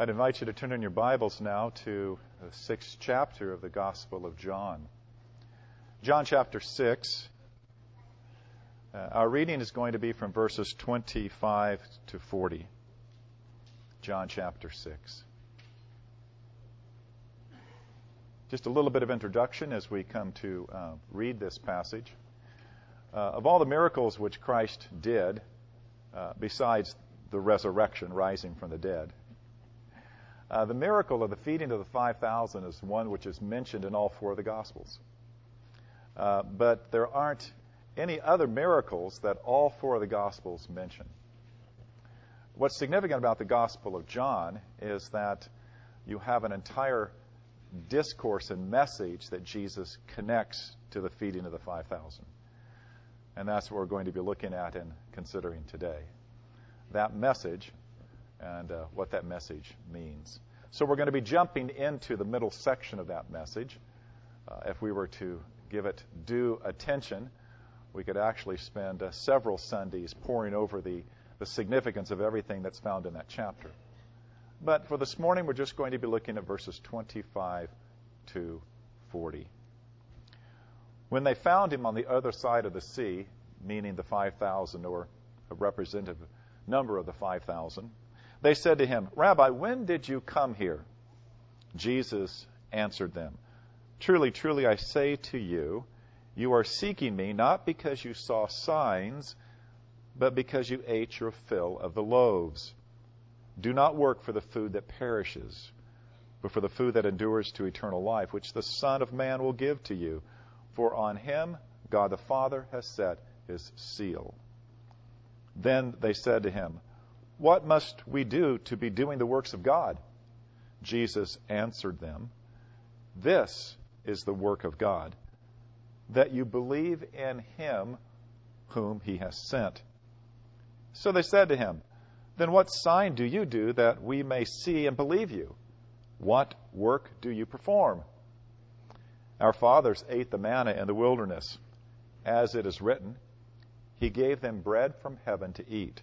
I'd invite you to turn in your Bibles now to the sixth chapter of the Gospel of John. John chapter 6. Uh, our reading is going to be from verses 25 to 40. John chapter 6. Just a little bit of introduction as we come to uh, read this passage. Uh, of all the miracles which Christ did, uh, besides the resurrection, rising from the dead, uh, the miracle of the feeding of the 5,000 is one which is mentioned in all four of the Gospels. Uh, but there aren't any other miracles that all four of the Gospels mention. What's significant about the Gospel of John is that you have an entire discourse and message that Jesus connects to the feeding of the 5,000. And that's what we're going to be looking at and considering today. That message and uh, what that message means. So we're going to be jumping into the middle section of that message. Uh, if we were to give it due attention, we could actually spend uh, several Sundays poring over the, the significance of everything that's found in that chapter. But for this morning, we're just going to be looking at verses 25 to 40. When they found him on the other side of the sea, meaning the 5,000 or a representative number of the 5,000, they said to him, Rabbi, when did you come here? Jesus answered them, Truly, truly, I say to you, you are seeking me not because you saw signs, but because you ate your fill of the loaves. Do not work for the food that perishes, but for the food that endures to eternal life, which the Son of Man will give to you. For on him God the Father has set his seal. Then they said to him, what must we do to be doing the works of God? Jesus answered them, This is the work of God, that you believe in him whom he has sent. So they said to him, Then what sign do you do that we may see and believe you? What work do you perform? Our fathers ate the manna in the wilderness. As it is written, He gave them bread from heaven to eat.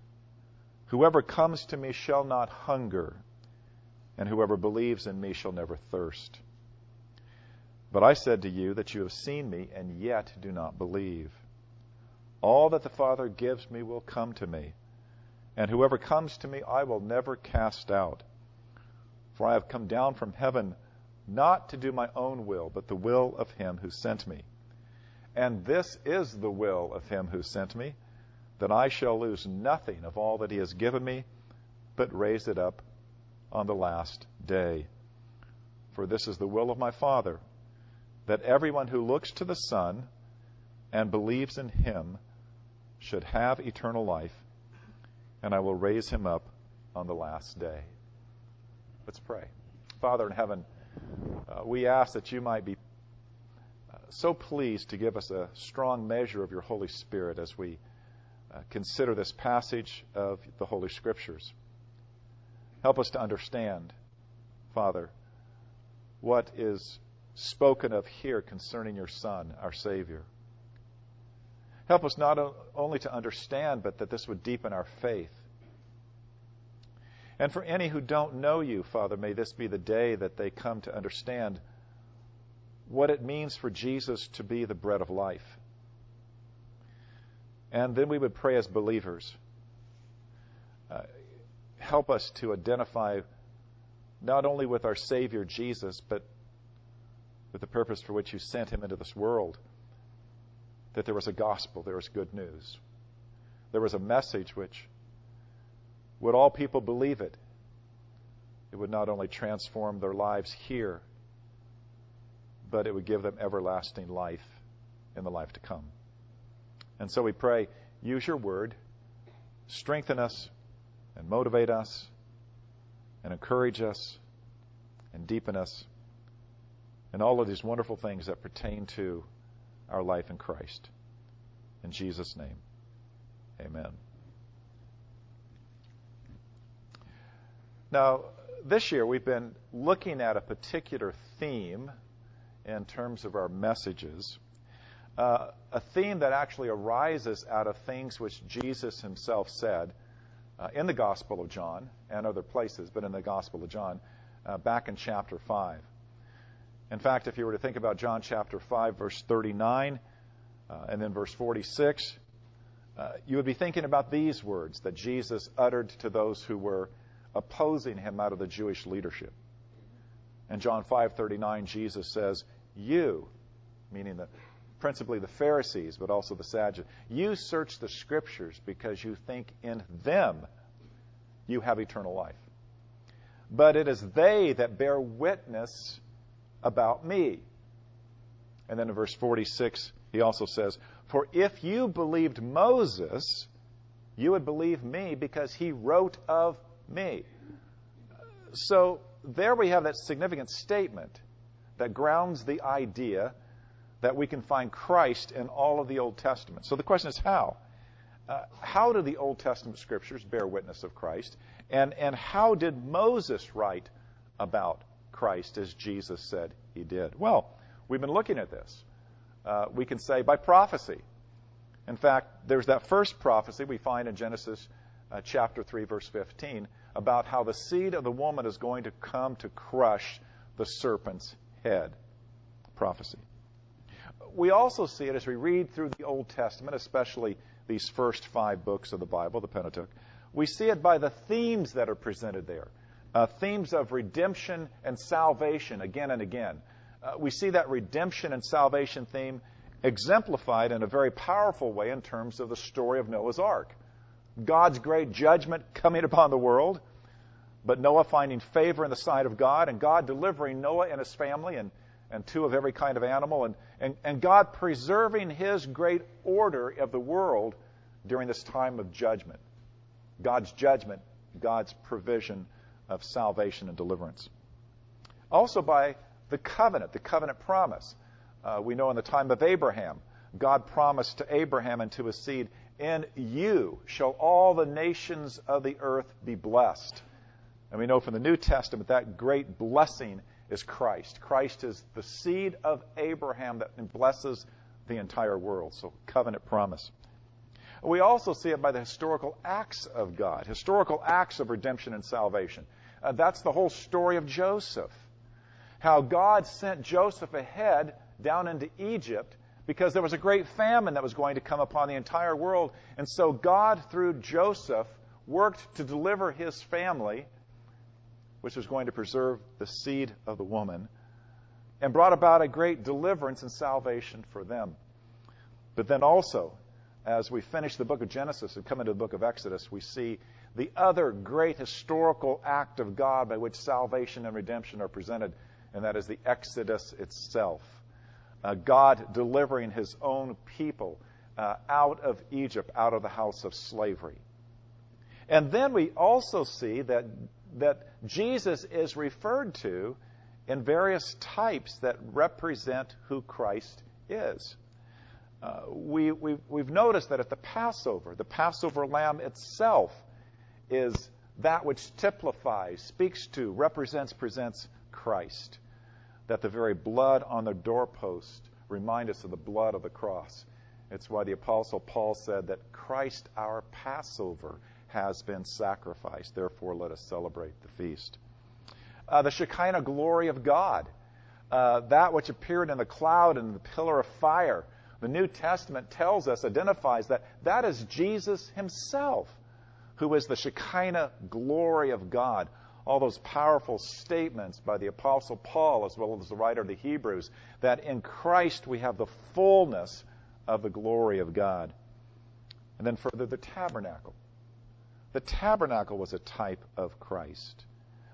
Whoever comes to me shall not hunger, and whoever believes in me shall never thirst. But I said to you that you have seen me, and yet do not believe. All that the Father gives me will come to me, and whoever comes to me I will never cast out. For I have come down from heaven not to do my own will, but the will of him who sent me. And this is the will of him who sent me that I shall lose nothing of all that he has given me, but raise it up on the last day. For this is the will of my Father, that everyone who looks to the Son and believes in him should have eternal life, and I will raise him up on the last day. Let's pray. Father in heaven, uh, we ask that you might be uh, so pleased to give us a strong measure of your Holy Spirit as we uh, consider this passage of the Holy Scriptures. Help us to understand, Father, what is spoken of here concerning your Son, our Savior. Help us not only to understand, but that this would deepen our faith. And for any who don't know you, Father, may this be the day that they come to understand what it means for Jesus to be the bread of life and then we would pray as believers. Uh, help us to identify not only with our Savior Jesus, but with the purpose for which you sent him into this world. That there was a gospel, there was good news. There was a message which, would all people believe it, it would not only transform their lives here, but it would give them everlasting life in the life to come. And so we pray, use your word, strengthen us, and motivate us, and encourage us, and deepen us in all of these wonderful things that pertain to our life in Christ. In Jesus' name, amen. Now, this year we've been looking at a particular theme in terms of our messages. Uh, a theme that actually arises out of things which Jesus himself said uh, in the Gospel of John and other places, but in the Gospel of John, uh, back in chapter 5. In fact, if you were to think about John chapter 5, verse 39, uh, and then verse 46, uh, you would be thinking about these words that Jesus uttered to those who were opposing him out of the Jewish leadership. In John 5:39, Jesus says, "You, meaning the principally the Pharisees, but also the Sadducees, you search the scriptures because you think in them you have eternal life. But it is they that bear witness about me." And then in verse 46, he also says, For if you believed Moses, you would believe me because he wrote of me. So there we have that significant statement that grounds the idea that we can find Christ in all of the Old Testament. So the question is how? Uh, how do the Old Testament scriptures bear witness of Christ? And, and how did Moses write about Christ as Jesus said he did? Well, we've been looking at this. Uh, we can say by prophecy. In fact, there's that first prophecy we find in Genesis uh, chapter 3, verse 15, about how the seed of the woman is going to come to crush the serpent's head. Prophecy. We also see it as we read through the Old Testament, especially these first five books of the Bible, the Pentateuch. We see it by the themes that are presented there uh, themes of redemption and salvation again and again. Uh, we see that redemption and salvation theme exemplified in a very powerful way in terms of the story of Noah's Ark. God's great judgment coming upon the world, but Noah finding favor in the sight of God, and God delivering Noah and his family and, and two of every kind of animal, and, and, and God preserving his great order of the world during this time of judgment. God's judgment, God's provision of salvation and deliverance. Also by the covenant, the covenant promise. Uh, we know in the time of Abraham, God promised to Abraham and to his seed in you shall all the nations of the earth be blessed. And we know from the New Testament that great blessing is Christ. Christ is the seed of Abraham that blesses the entire world. So, covenant promise. We also see it by the historical acts of God, historical acts of redemption and salvation. Uh, that's the whole story of Joseph. How God sent Joseph ahead down into Egypt because there was a great famine that was going to come upon the entire world. And so God, through Joseph, worked to deliver his family, which was going to preserve the seed of the woman, and brought about a great deliverance and salvation for them. But then also, as we finish the book of Genesis and come into the book of Exodus, we see the other great historical act of God by which salvation and redemption are presented, and that is the Exodus itself uh, God delivering his own people uh, out of Egypt, out of the house of slavery. And then we also see that, that Jesus is referred to in various types that represent who Christ is. Uh, we, we, we've noticed that at the Passover, the Passover lamb itself is that which typifies, speaks to, represents, presents Christ that the very blood on the doorpost remind us of the blood of the cross. It's why the apostle Paul said that Christ our Passover has been sacrificed. Therefore, let us celebrate the feast. Uh, the Shekinah glory of God, uh, that which appeared in the cloud and the pillar of fire. The New Testament tells us, identifies that that is Jesus himself, who is the Shekinah glory of God all those powerful statements by the Apostle Paul as well as the writer of the Hebrews that in Christ we have the fullness of the glory of God. And then further, the tabernacle. The tabernacle was a type of Christ.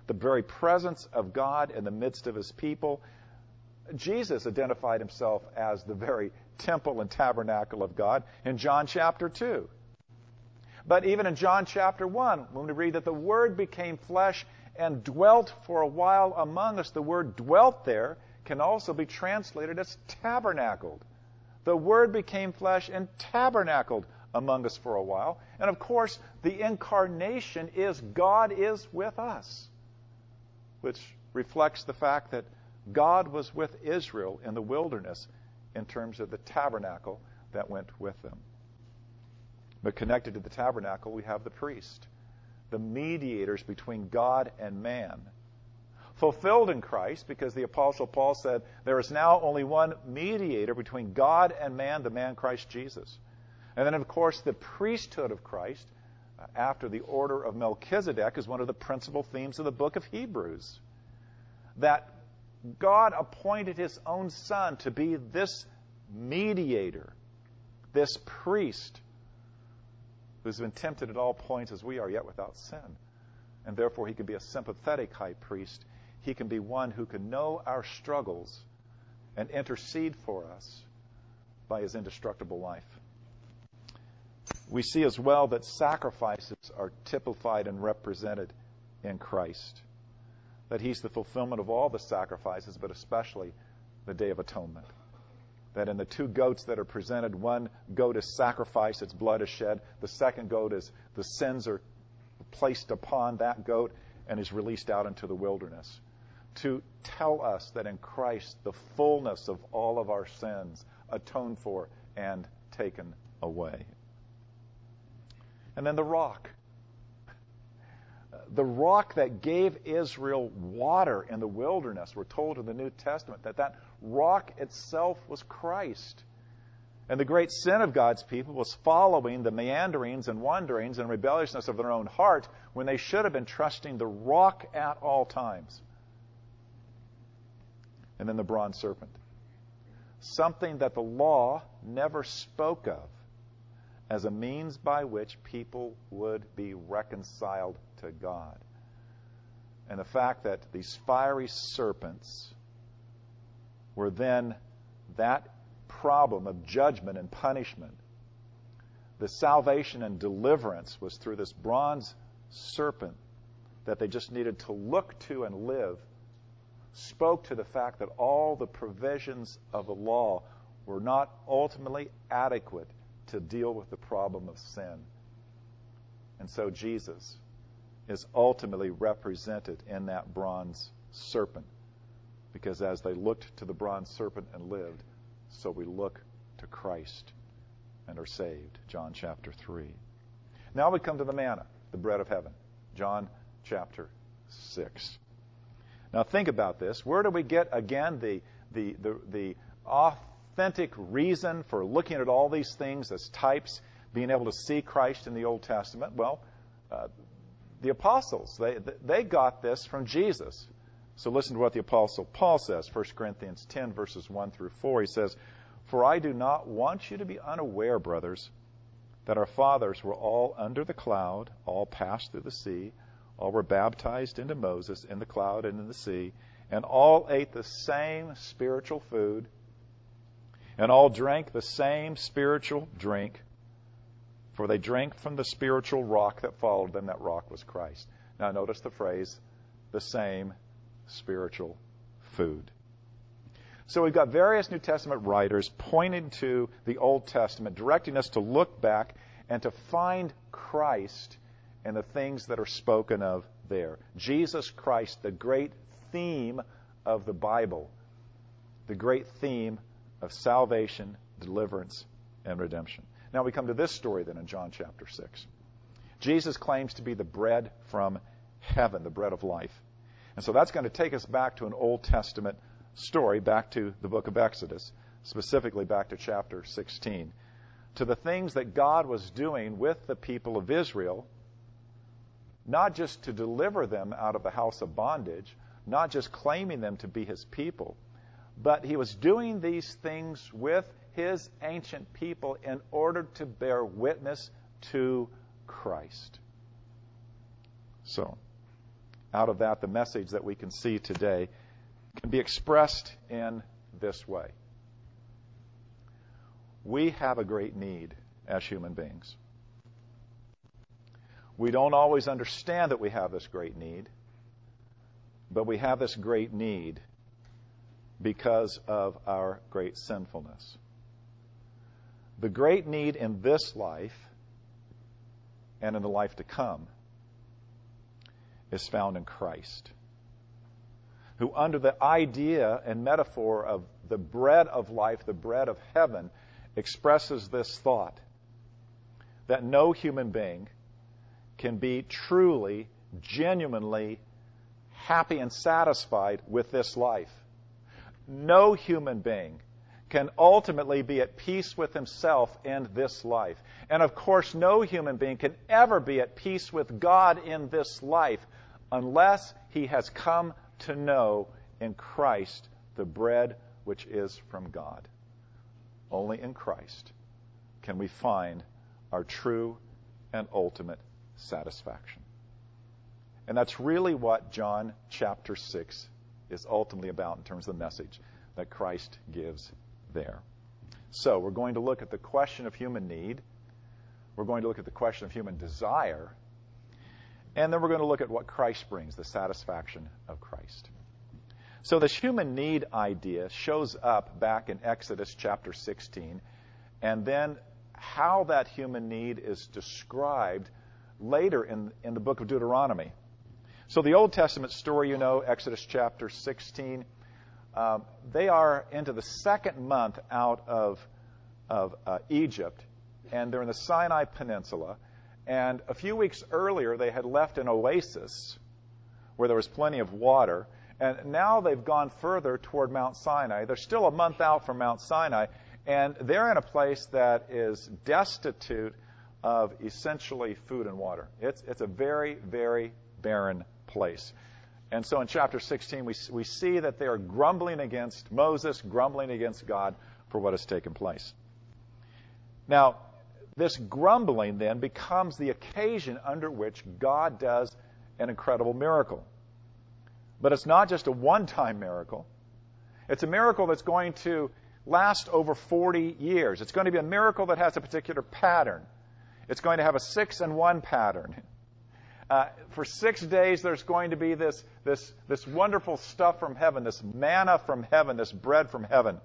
The very presence of God in the midst of his people. Jesus identified himself as the very temple and tabernacle of God in John chapter 2. But even in John chapter 1, when we read that the Word became flesh and dwelt for a while among us. The word dwelt there can also be translated as tabernacled. The Word became flesh and tabernacled among us for a while. And of course, the incarnation is God is with us, which reflects the fact that God was with Israel in the wilderness in terms of the tabernacle that went with them. But connected to the tabernacle, we have the priest, the mediators between God and man. Fulfilled in Christ, because the Apostle Paul said, There is now only one mediator between God and man, the man Christ Jesus. And then, of course, the priesthood of Christ, uh, after the order of Melchizedek, is one of the principal themes of the book of Hebrews. That God appointed his own son to be this mediator, this priest, who's been tempted at all points as we are, yet without sin. And therefore, he can be a sympathetic high priest. He can be one who can know our struggles and intercede for us by his indestructible life. We see as well that sacrifices are typified and represented in Christ. That he's the fulfillment of all the sacrifices, but especially the Day of Atonement. That in the two goats that are presented, one goat is sacrificed, its blood is shed. The second goat is the sins are placed upon that goat and is released out into the wilderness. To tell us that in Christ the fullness of all of our sins atoned for and taken away. And then the rock. The rock that gave Israel water in the wilderness, we're told in the New Testament that that rock itself was Christ. And the great sin of God's people was following the meanderings and wanderings and rebelliousness of their own heart when they should have been trusting the rock at all times. And then the bronze serpent. Something that the law never spoke of as a means by which people would be reconciled to God. And the fact that these fiery serpents were then that problem of judgment and punishment. The salvation and deliverance was through this bronze serpent that they just needed to look to and live, spoke to the fact that all the provisions of the law were not ultimately adequate to deal with the problem of sin. And so Jesus is ultimately represented in that bronze serpent. Because as they looked to the bronze serpent and lived, so we look to Christ and are saved. John chapter 3. Now we come to the manna, the bread of heaven. John chapter 6. Now think about this. Where do we get again the the the, the authentic reason for looking at all these things as types, being able to see Christ in the Old Testament? Well, uh, the apostles, they, they got this from Jesus. So listen to what the apostle Paul says, 1 Corinthians 10 verses 1 through 4. He says, For I do not want you to be unaware, brothers, that our fathers were all under the cloud, all passed through the sea, all were baptized into Moses in the cloud and in the sea, and all ate the same spiritual food, and all drank the same spiritual drink, for they drank from the spiritual rock that followed them. That rock was Christ. Now, notice the phrase, the same spiritual food. So we've got various New Testament writers pointing to the Old Testament, directing us to look back and to find Christ and the things that are spoken of there. Jesus Christ, the great theme of the Bible, the great theme of salvation, deliverance, and redemption. Now we come to this story then in John chapter 6. Jesus claims to be the bread from heaven, the bread of life. And so that's going to take us back to an Old Testament story, back to the book of Exodus, specifically back to chapter 16, to the things that God was doing with the people of Israel not just to deliver them out of the house of bondage, not just claiming them to be his people, but he was doing these things with his ancient people in order to bear witness to Christ. So, out of that, the message that we can see today can be expressed in this way. We have a great need as human beings. We don't always understand that we have this great need, but we have this great need because of our great sinfulness. The great need in this life and in the life to come is found in Christ, who, under the idea and metaphor of the bread of life, the bread of heaven, expresses this thought that no human being can be truly, genuinely happy and satisfied with this life. No human being can ultimately be at peace with himself in this life. And of course, no human being can ever be at peace with God in this life unless he has come to know in Christ the bread which is from God. Only in Christ can we find our true and ultimate satisfaction. And that's really what John chapter 6 is ultimately about in terms of the message that Christ gives there. So, we're going to look at the question of human need. We're going to look at the question of human desire. And then we're going to look at what Christ brings, the satisfaction of Christ. So, this human need idea shows up back in Exodus chapter 16, and then how that human need is described later in, in the book of Deuteronomy. So, the Old Testament story, you know, Exodus chapter 16, um, they are into the second month out of, of uh, Egypt, and they're in the Sinai Peninsula. And a few weeks earlier, they had left an oasis where there was plenty of water. And now they've gone further toward Mount Sinai. They're still a month out from Mount Sinai, and they're in a place that is destitute of essentially food and water. It's, it's a very, very barren place. And so in chapter 16, we, we see that they are grumbling against Moses, grumbling against God for what has taken place. Now, this grumbling then becomes the occasion under which God does an incredible miracle. But it's not just a one time miracle, it's a miracle that's going to last over 40 years. It's going to be a miracle that has a particular pattern. It's going to have a six and one pattern. Uh, for six days, there's going to be this, this, this wonderful stuff from heaven, this manna from heaven, this bread from heaven.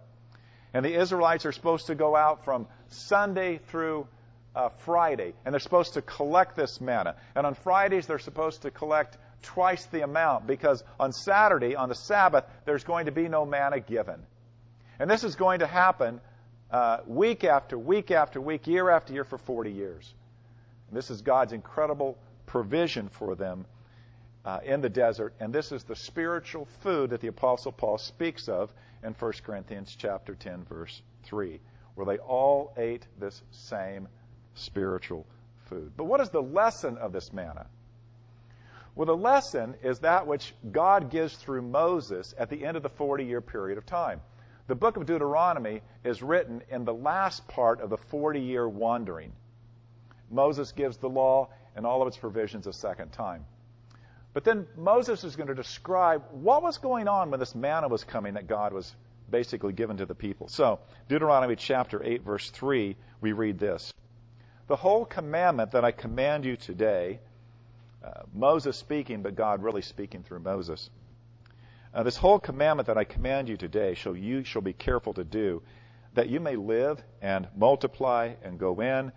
And the Israelites are supposed to go out from Sunday through uh, Friday, and they're supposed to collect this manna. And on Fridays, they're supposed to collect twice the amount because on Saturday, on the Sabbath, there's going to be no manna given. And this is going to happen uh, week after week after week, year after year for 40 years. And this is God's incredible provision for them uh, in the desert, and this is the spiritual food that the Apostle Paul speaks of in 1 Corinthians chapter 10, verse 3, where they all ate this same spiritual food. But what is the lesson of this manna? Well, the lesson is that which God gives through Moses at the end of the 40 year period of time. The book of Deuteronomy is written in the last part of the 40 year wandering. Moses gives the law and all of its provisions a second time. But then Moses is going to describe what was going on when this manna was coming that God was basically given to the people. So, Deuteronomy chapter 8, verse 3, we read this The whole commandment that I command you today, uh, Moses speaking, but God really speaking through Moses. Uh, this whole commandment that I command you today shall you shall be careful to do, that you may live and multiply and go in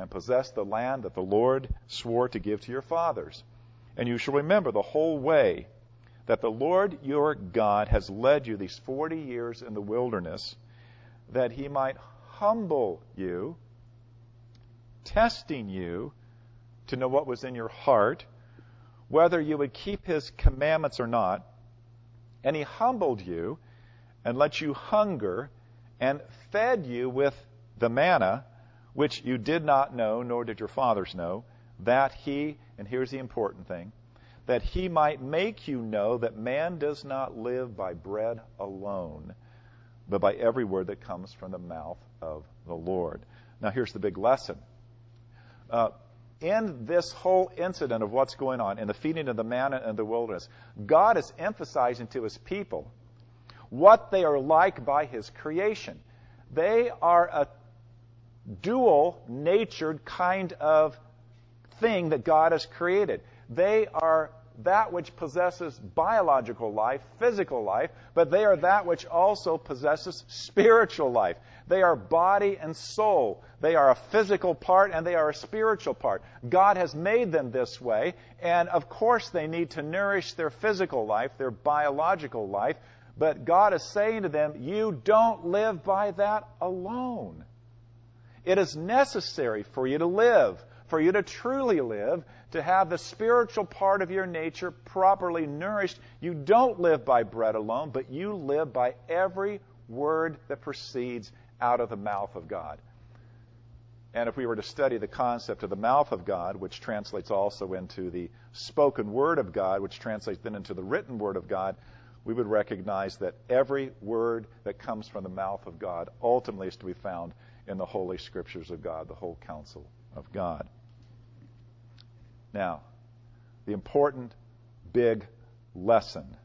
and possess the land that the Lord swore to give to your fathers. And you shall remember the whole way that the Lord your God has led you these 40 years in the wilderness, that he might humble you, testing you to know what was in your heart, whether you would keep his commandments or not. And he humbled you and let you hunger and fed you with the manna which you did not know, nor did your fathers know, that he, and here's the important thing, that he might make you know that man does not live by bread alone, but by every word that comes from the mouth of the Lord. Now, here's the big lesson. Uh, in this whole incident of what's going on, in the feeding of the manna in the wilderness, God is emphasizing to his people what they are like by his creation. They are a dual natured kind of thing that God has created. They are that which possesses biological life, physical life, but they are that which also possesses spiritual life. They are body and soul. They are a physical part and they are a spiritual part. God has made them this way, and of course they need to nourish their physical life, their biological life, but God is saying to them, you don't live by that alone. It is necessary for you to live, for you to truly live, to have the spiritual part of your nature properly nourished. You don't live by bread alone, but you live by every word that proceeds out of the mouth of God. And if we were to study the concept of the mouth of God, which translates also into the spoken word of God, which translates then into the written word of God, we would recognize that every word that comes from the mouth of God ultimately is to be found in the holy scriptures of God, the whole counsel of God. Now, the important big lesson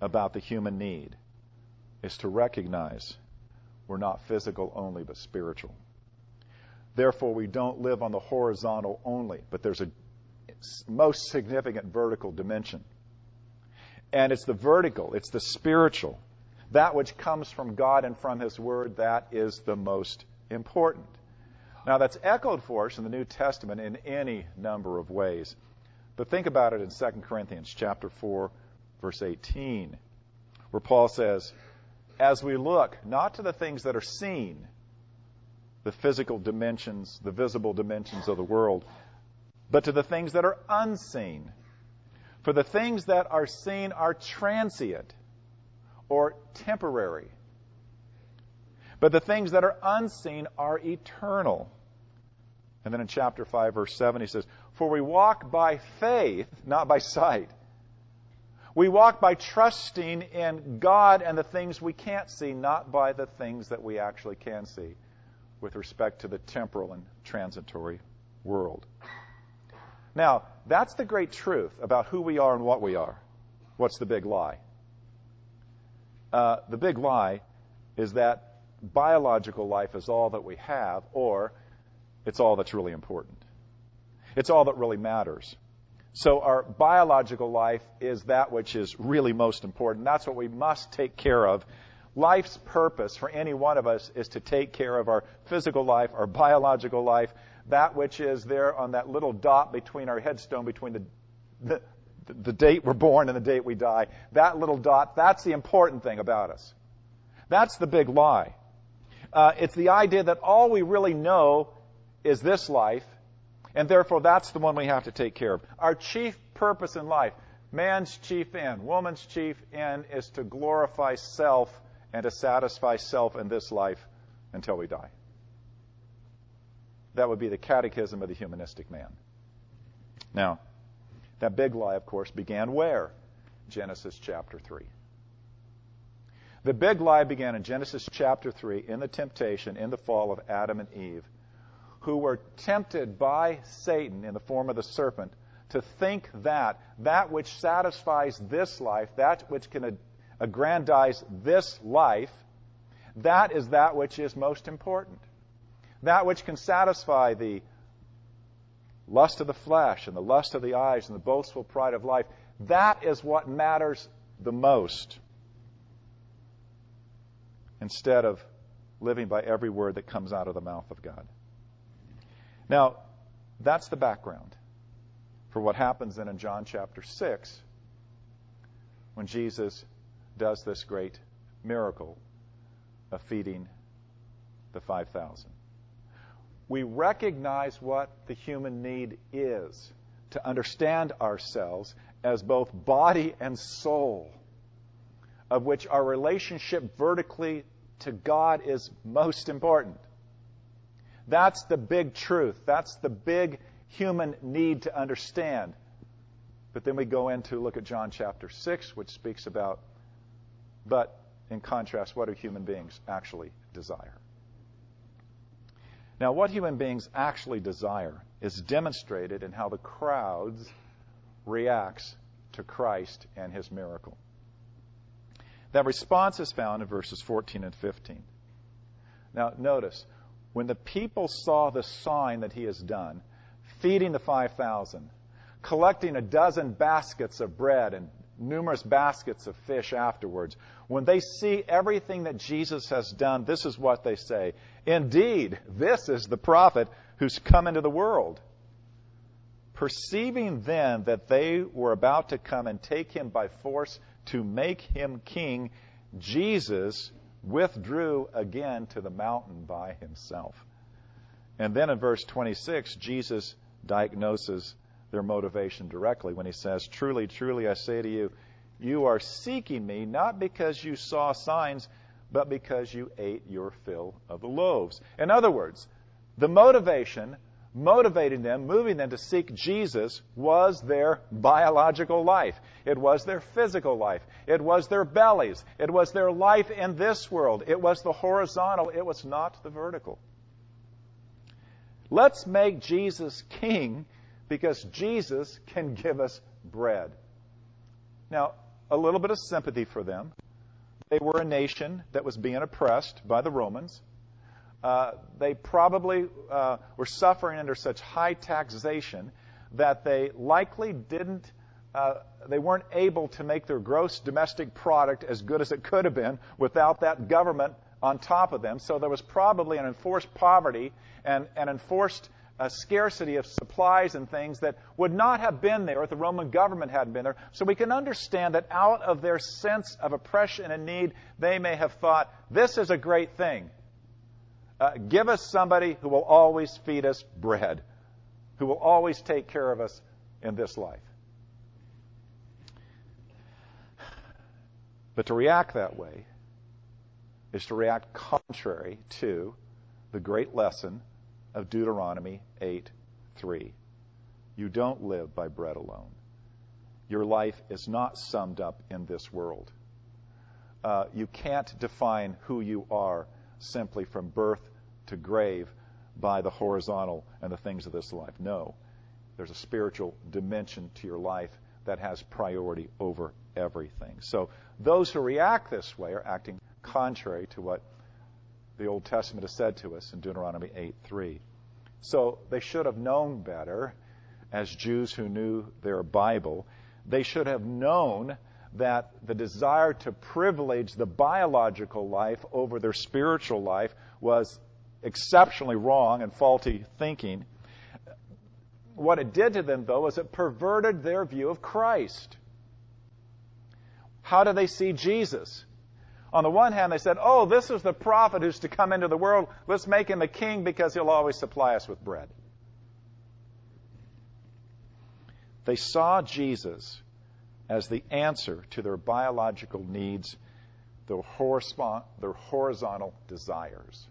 about the human need is to recognize we're not physical only, but spiritual. Therefore, we don't live on the horizontal only, but there's a most significant vertical dimension. And it's the vertical, it's the spiritual, that which comes from God and from His Word, that is the most important. Now, that's echoed for us in the New Testament in any number of ways. But think about it in 2 Corinthians chapter 4, verse 18, where Paul says, As we look not to the things that are seen, the physical dimensions, the visible dimensions of the world, but to the things that are unseen. For the things that are seen are transient or temporary but the things that are unseen are eternal. And then in chapter 5, verse 7, he says, For we walk by faith, not by sight. We walk by trusting in God and the things we can't see, not by the things that we actually can see with respect to the temporal and transitory world. Now, that's the great truth about who we are and what we are. What's the big lie? Uh, the big lie is that biological life is all that we have, or it's all that's really important. It's all that really matters. So our biological life is that which is really most important. That's what we must take care of. Life's purpose for any one of us is to take care of our physical life, our biological life, that which is there on that little dot between our headstone, between the, the, the date we're born and the date we die. That little dot, that's the important thing about us. That's the big lie. Uh, it's the idea that all we really know is this life, and therefore that's the one we have to take care of. Our chief purpose in life, man's chief end, woman's chief end, is to glorify self and to satisfy self in this life until we die. That would be the catechism of the humanistic man. Now, that big lie, of course, began where? Genesis chapter 3. The big lie began in Genesis chapter 3 in the temptation, in the fall of Adam and Eve, who were tempted by Satan in the form of the serpent to think that that which satisfies this life, that which can aggrandize this life, that is that which is most important. That which can satisfy the lust of the flesh and the lust of the eyes and the boastful pride of life, that is what matters the most instead of living by every word that comes out of the mouth of God. Now, that's the background for what happens then in John chapter 6 when Jesus does this great miracle of feeding the 5,000. We recognize what the human need is to understand ourselves as both body and soul, of which our relationship vertically to God is most important. That's the big truth. That's the big human need to understand. But then we go into look at John chapter 6, which speaks about, but in contrast, what do human beings actually desire? Now, what human beings actually desire is demonstrated in how the crowds reacts to Christ and his miracle. That response is found in verses 14 and 15. Now, notice, when the people saw the sign that he has done, feeding the 5,000, collecting a dozen baskets of bread and numerous baskets of fish afterwards, when they see everything that Jesus has done, this is what they say Indeed, this is the prophet who's come into the world. Perceiving then that they were about to come and take him by force to make him king, Jesus withdrew again to the mountain by himself. And then in verse 26, Jesus diagnoses their motivation directly when he says, Truly, truly, I say to you, you are seeking me not because you saw signs, but because you ate your fill of the loaves. In other words, the motivation motivating them, moving them to seek Jesus was their biological life. It was their physical life. It was their bellies. It was their life in this world. It was the horizontal. It was not the vertical. Let's make Jesus king because Jesus can give us bread. Now, a little bit of sympathy for them. They were a nation that was being oppressed by the Romans. Uh, they probably uh, were suffering under such high taxation that they likely didn't, uh, they weren't able to make their gross domestic product as good as it could have been without that government on top of them. So there was probably an enforced poverty and an enforced uh, scarcity of supplies and things that would not have been there if the Roman government hadn't been there. So we can understand that out of their sense of oppression and need, they may have thought, this is a great thing. Uh, give us somebody who will always feed us bread, who will always take care of us in this life. But to react that way is to react contrary to the great lesson of Deuteronomy 8 3. You don't live by bread alone. Your life is not summed up in this world. Uh, you can't define who you are simply from birth to grave by the horizontal and the things of this life. No. There's a spiritual dimension to your life that has priority over everything. So those who react this way are acting contrary to what the Old Testament has said to us in Deuteronomy 8:3. So they should have known better as Jews who knew their Bible. They should have known that the desire to privilege the biological life over their spiritual life was exceptionally wrong and faulty thinking. What it did to them, though, is it perverted their view of Christ. How do they see Jesus? On the one hand, they said, Oh, this is the prophet who's to come into the world. Let's make him a king because he'll always supply us with bread. They saw Jesus as the answer to their biological needs, their horizontal desires.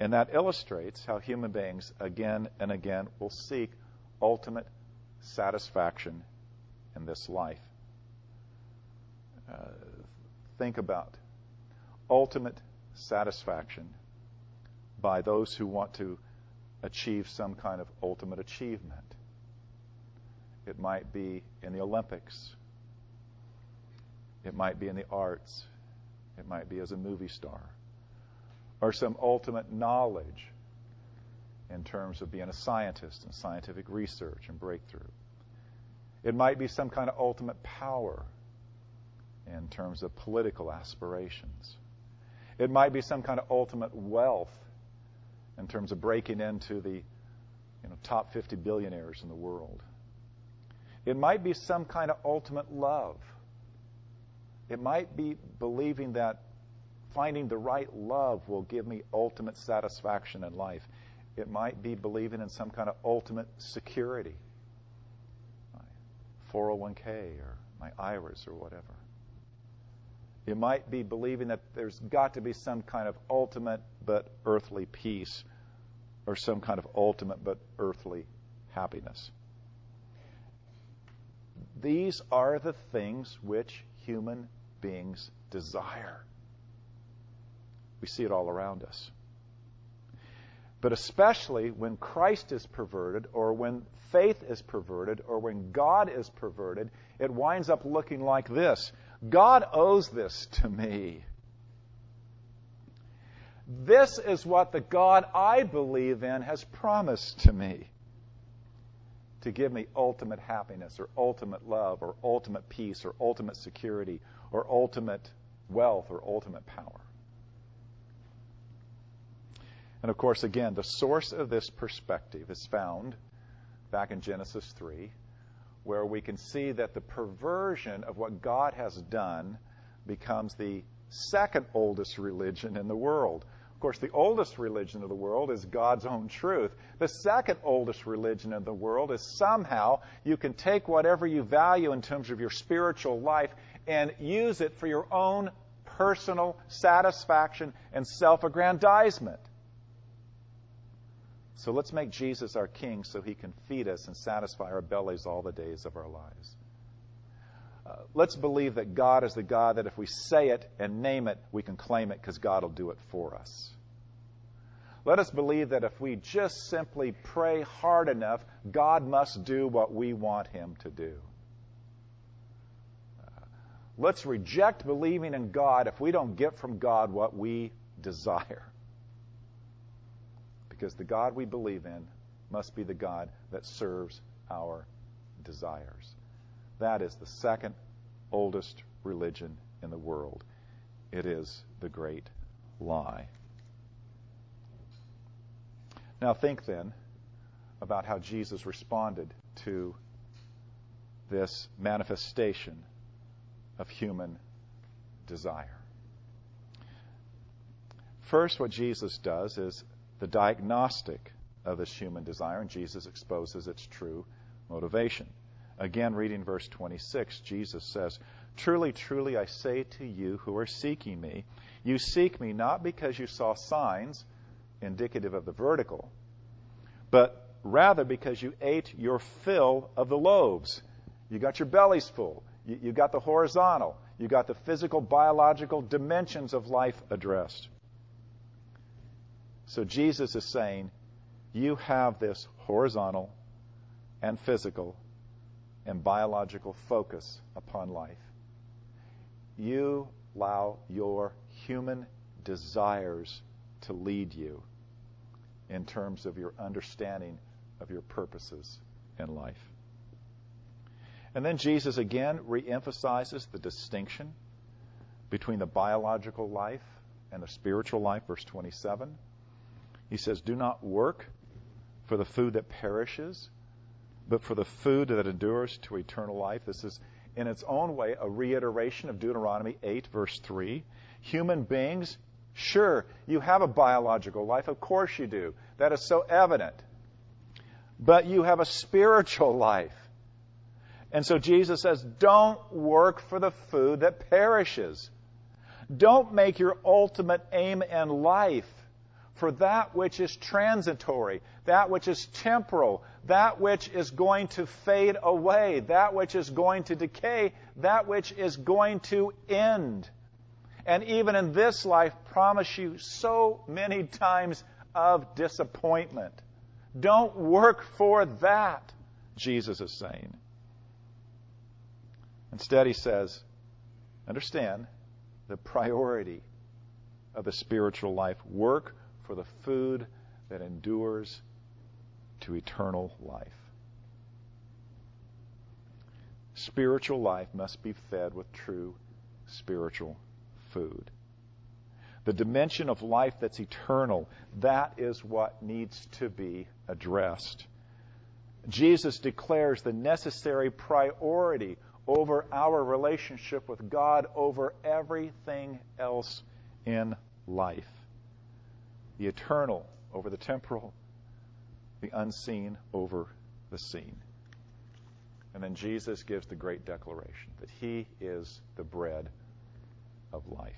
And that illustrates how human beings again and again will seek ultimate satisfaction in this life. Uh, think about ultimate satisfaction by those who want to achieve some kind of ultimate achievement. It might be in the Olympics. It might be in the arts. It might be as a movie star or some ultimate knowledge in terms of being a scientist and scientific research and breakthrough. It might be some kind of ultimate power in terms of political aspirations. It might be some kind of ultimate wealth in terms of breaking into the you know, top 50 billionaires in the world. It might be some kind of ultimate love. It might be believing that finding the right love will give me ultimate satisfaction in life. It might be believing in some kind of ultimate security, my 401k or my IRAs or whatever. It might be believing that there's got to be some kind of ultimate but earthly peace or some kind of ultimate but earthly happiness. These are the things which human beings desire. We see it all around us. But especially when Christ is perverted, or when faith is perverted, or when God is perverted, it winds up looking like this God owes this to me. This is what the God I believe in has promised to me. to give me ultimate happiness or ultimate love or ultimate peace or ultimate security or ultimate wealth or ultimate power. And of course, again, the source of this perspective is found back in Genesis 3, where we can see that the perversion of what God has done becomes the second oldest religion in the world. Of course, the oldest religion of the world is God's own truth. The second oldest religion in the world is somehow you can take whatever you value in terms of your spiritual life and use it for your own personal satisfaction and self aggrandizement. So let's make Jesus our King so he can feed us and satisfy our bellies all the days of our lives. Uh, let's believe that God is the God that if we say it and name it, we can claim it because God will do it for us. Let us believe that if we just simply pray hard enough, God must do what we want him to do. Uh, let's reject believing in God if we don't get from God what we desire because the God we believe in must be the God that serves our desires. That is the second oldest religion in the world. It is the great lie. Now, think then about how Jesus responded to this manifestation of human desire. First, what Jesus does is the diagnostic of this human desire, and Jesus exposes its true motivation. Again, reading verse 26, Jesus says, Truly, truly, I say to you who are seeking me, you seek me not because you saw signs indicative of the vertical, but rather because you ate your fill of the loaves. You got your bellies full. You, you got the horizontal. You got the physical, biological dimensions of life addressed. So Jesus is saying, you have this horizontal and physical and biological focus upon life. You allow your human desires to lead you in terms of your understanding of your purposes in life. And then Jesus again reemphasizes the distinction between the biological life and the spiritual life, verse 27. He says, Do not work for the food that perishes, but for the food that endures to eternal life. This is, in its own way, a reiteration of Deuteronomy 8, verse 3. Human beings, sure, you have a biological life. Of course you do. That is so evident. But you have a spiritual life. And so Jesus says, don't work for the food that perishes. Don't make your ultimate aim in life for that which is transitory, that which is temporal, that which is going to fade away, that which is going to decay, that which is going to end. And even in this life, promise you so many times of disappointment. Don't work for that, Jesus is saying. Instead, he says, understand the priority of the spiritual life. Work for the food that endures to eternal life. Spiritual life must be fed with true spiritual food. The dimension of life that's eternal, that is what needs to be addressed. Jesus declares the necessary priority over our relationship with God over everything else in life the eternal over the temporal, the unseen over the seen. And then Jesus gives the great declaration that he is the bread of life.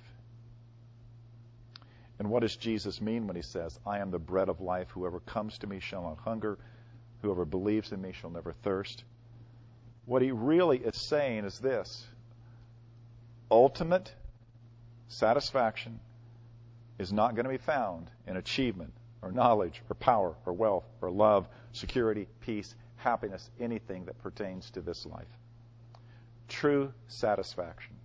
And what does Jesus mean when he says, I am the bread of life? Whoever comes to me shall not hunger. Whoever believes in me shall never thirst. What he really is saying is this ultimate satisfaction is not going to be found in achievement or knowledge or power or wealth or love, security, peace, happiness, anything that pertains to this life. True satisfaction,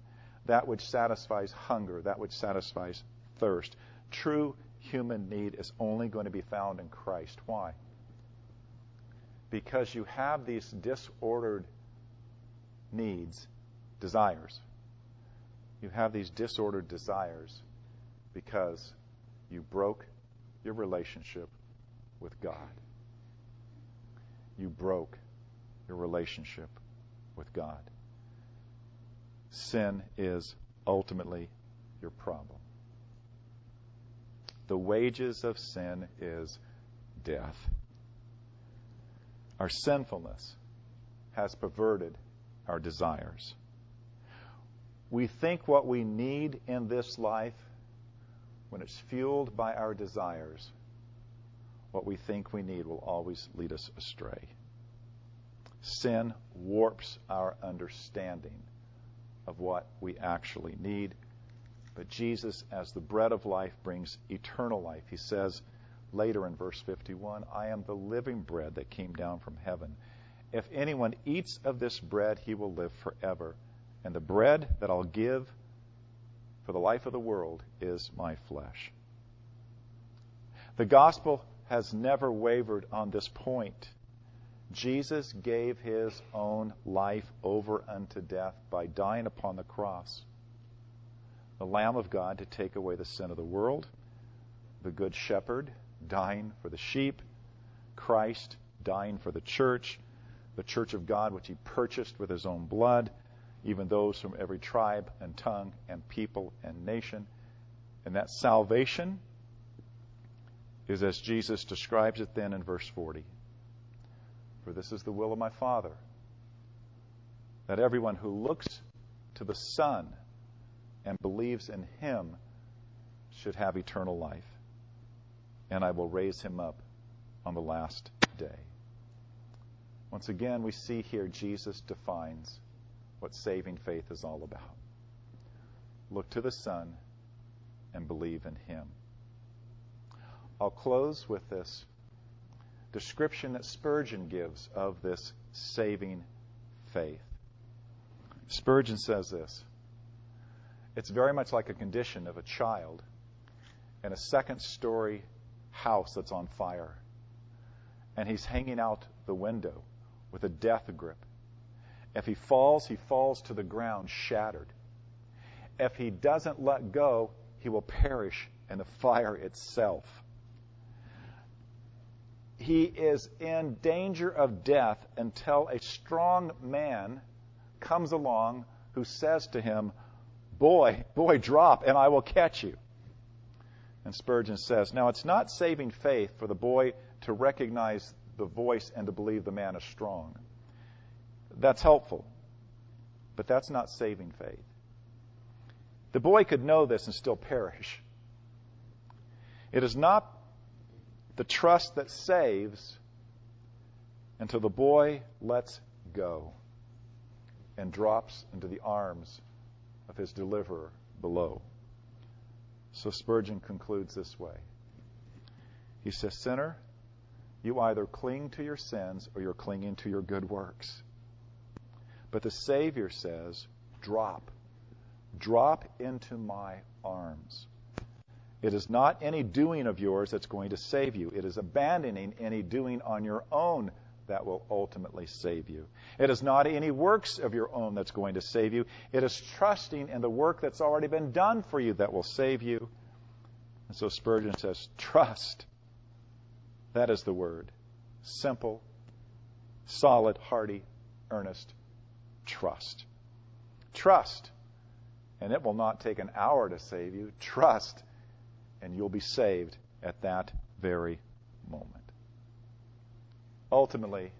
that which satisfies hunger, that which satisfies thirst, true human need is only going to be found in Christ. Why? because you have these disordered needs, desires. You have these disordered desires because you broke your relationship with God. You broke your relationship with God. Sin is ultimately your problem. The wages of sin is death. Our sinfulness has perverted our desires. We think what we need in this life, when it's fueled by our desires, what we think we need will always lead us astray. Sin warps our understanding of what we actually need. But Jesus, as the bread of life, brings eternal life. He says later in verse 51 I am the living bread that came down from heaven. If anyone eats of this bread, he will live forever. And the bread that I'll give for the life of the world is my flesh. The gospel has never wavered on this point. Jesus gave his own life over unto death by dying upon the cross. The Lamb of God to take away the sin of the world, the Good Shepherd dying for the sheep, Christ dying for the church, the church of God which he purchased with his own blood, even those from every tribe and tongue and people and nation. And that salvation is as Jesus describes it then in verse 40. For this is the will of my Father, that everyone who looks to the Son and believes in him should have eternal life. And I will raise him up on the last day. Once again, we see here Jesus defines what saving faith is all about. Look to the Son and believe in him. I'll close with this description that Spurgeon gives of this saving faith. Spurgeon says this It's very much like a condition of a child in a second story house that's on fire. And he's hanging out the window with a death grip. If he falls, he falls to the ground shattered. If he doesn't let go, he will perish in the fire itself. He is in danger of death until a strong man comes along who says to him, Boy, boy, drop, and I will catch you. And Spurgeon says, Now it's not saving faith for the boy to recognize the voice and to believe the man is strong. That's helpful, but that's not saving faith. The boy could know this and still perish. It is not the trust that saves until the boy lets go and drops into the arms of his deliverer below. So Spurgeon concludes this way. He says, Sinner, you either cling to your sins or you're clinging to your good works. But the Savior says, drop. Drop into my arms. It is not any doing of yours that's going to save you. It is abandoning any doing on your own that will ultimately save you. It is not any works of your own that's going to save you. It is trusting in the work that's already been done for you that will save you. And so Spurgeon says, trust. That is the word. Simple, solid, hearty, earnest trust. Trust. And it will not take an hour to save you. Trust, and you'll be saved at that very moment. Ultimately,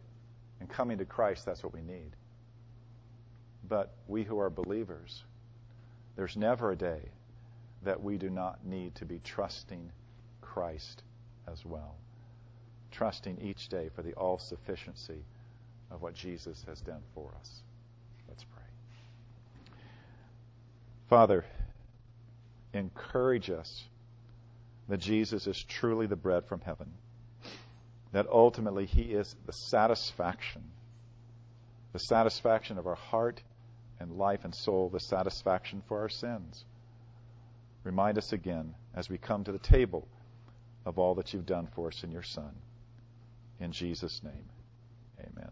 in coming to Christ, that's what we need. But we who are believers, there's never a day that we do not need to be trusting Christ as well. Trusting each day for the all sufficiency of what Jesus has done for us. Let's pray. Father, encourage us that Jesus is truly the bread from heaven, that ultimately he is the satisfaction, the satisfaction of our heart and life and soul, the satisfaction for our sins. Remind us again as we come to the table of all that you've done for us in your Son. In Jesus' name, Amen.